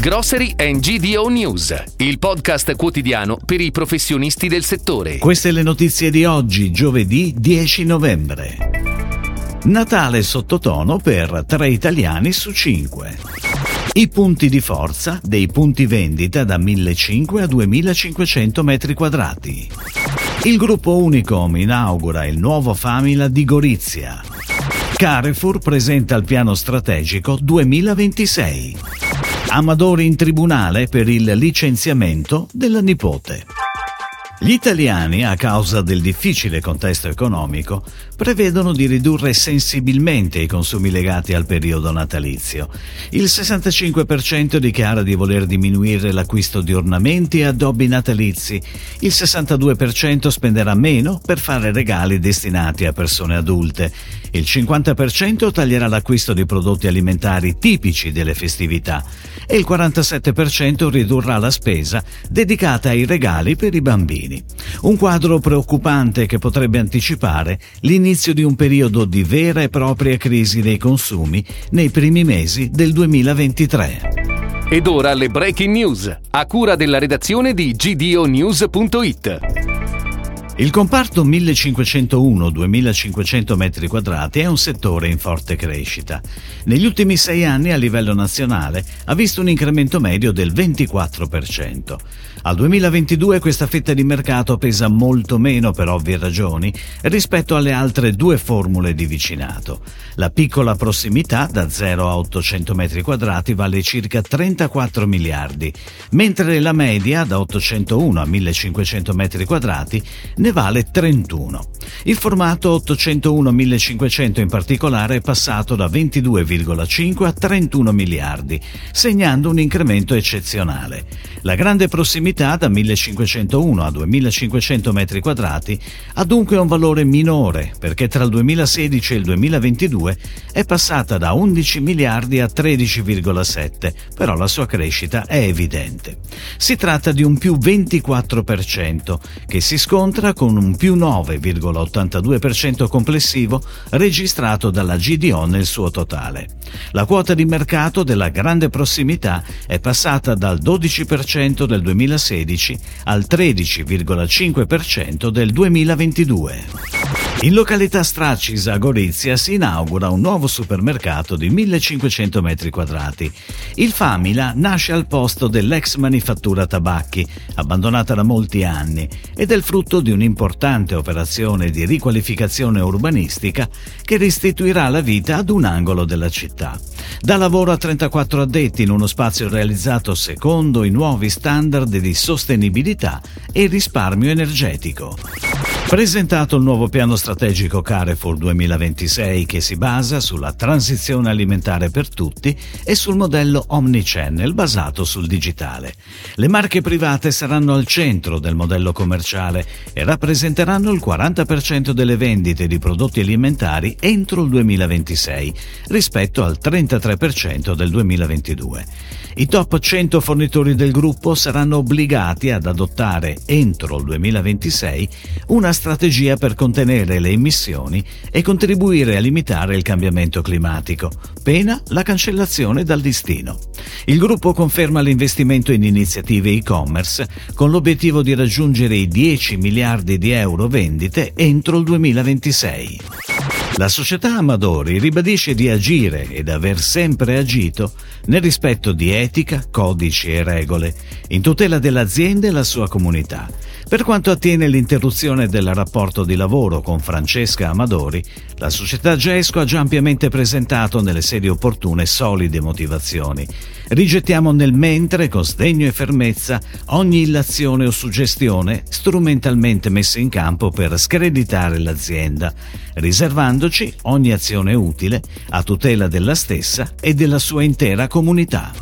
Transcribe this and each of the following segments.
Grocery and GDO News, il podcast quotidiano per i professionisti del settore. Queste le notizie di oggi, giovedì 10 novembre. Natale sottotono per 3 italiani su 5. I punti di forza dei punti vendita da 1500 a 2500 metri quadrati. Il gruppo Unicom inaugura il nuovo Famila di Gorizia. Carrefour presenta il piano strategico 2026. Amadori in tribunale per il licenziamento della nipote. Gli italiani, a causa del difficile contesto economico, prevedono di ridurre sensibilmente i consumi legati al periodo natalizio. Il 65% dichiara di voler diminuire l'acquisto di ornamenti e addobbi natalizi, il 62% spenderà meno per fare regali destinati a persone adulte, il 50% taglierà l'acquisto di prodotti alimentari tipici delle festività e il 47% ridurrà la spesa dedicata ai regali per i bambini. Un quadro preoccupante che potrebbe anticipare l'inizio di un periodo di vera e propria crisi dei consumi nei primi mesi del 2023. Ed ora le breaking news, a cura della redazione di gdonews.it. Il comparto 1501-2500 m2 è un settore in forte crescita. Negli ultimi sei anni a livello nazionale ha visto un incremento medio del 24%. Al 2022 questa fetta di mercato pesa molto meno per ovvie ragioni rispetto alle altre due formule di vicinato. La piccola prossimità da 0 a 800 m2 vale circa 34 miliardi, mentre la media da 801 a 1500 m2 ne vale 31. Il formato 801-1500 in particolare è passato da 22,5 a 31 miliardi, segnando un incremento eccezionale. La grande prossimità da 1501 a 2500 metri quadrati ha dunque un valore minore perché tra il 2016 e il 2022 è passata da 11 miliardi a 13,7, però la sua crescita è evidente. Si tratta di un più 24% che si scontra con un più 9,82% complessivo registrato dalla GDO nel suo totale. La quota di mercato della grande prossimità è passata dal 12% del 2016 al 13,5% del 2022. In località Stracisa a Gorizia si inaugura un nuovo supermercato di 1500 metri quadrati. Il Famila nasce al posto dell'ex manifattura tabacchi, abbandonata da molti anni, ed è il frutto di un'importante operazione di riqualificazione urbanistica che restituirà la vita ad un angolo della città. Da lavoro a 34 addetti in uno spazio realizzato secondo i nuovi standard di sostenibilità e risparmio energetico. Presentato il nuovo piano strategico Carrefour 2026 che si basa sulla transizione alimentare per tutti e sul modello omnichannel basato sul digitale. Le marche private saranno al centro del modello commerciale e rappresenteranno il 40% delle vendite di prodotti alimentari entro il 2026 rispetto al 33% del 2022. I top 100 fornitori del gruppo saranno obbligati ad adottare entro il 2026 una strategia per contenere le emissioni e contribuire a limitare il cambiamento climatico, pena la cancellazione dal listino. Il gruppo conferma l'investimento in iniziative e-commerce con l'obiettivo di raggiungere i 10 miliardi di euro vendite entro il 2026. La società Amadori ribadisce di agire ed aver sempre agito nel rispetto di etica, codici e regole, in tutela dell'azienda e la sua comunità. Per quanto attiene l'interruzione del rapporto di lavoro con Francesca Amadori, la società Gesco ha già ampiamente presentato nelle sedi opportune solide motivazioni. Rigettiamo nel mentre, con sdegno e fermezza, ogni illazione o suggestione strumentalmente messa in campo per screditare l'azienda, riservandoci ogni azione utile a tutela della stessa e della sua intera comunità.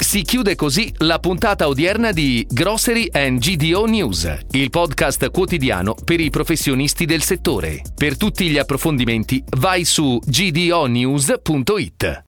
Si chiude così la puntata odierna di Grocery and GDO News, il podcast quotidiano per i professionisti del settore. Per tutti gli approfondimenti vai su gdonews.it.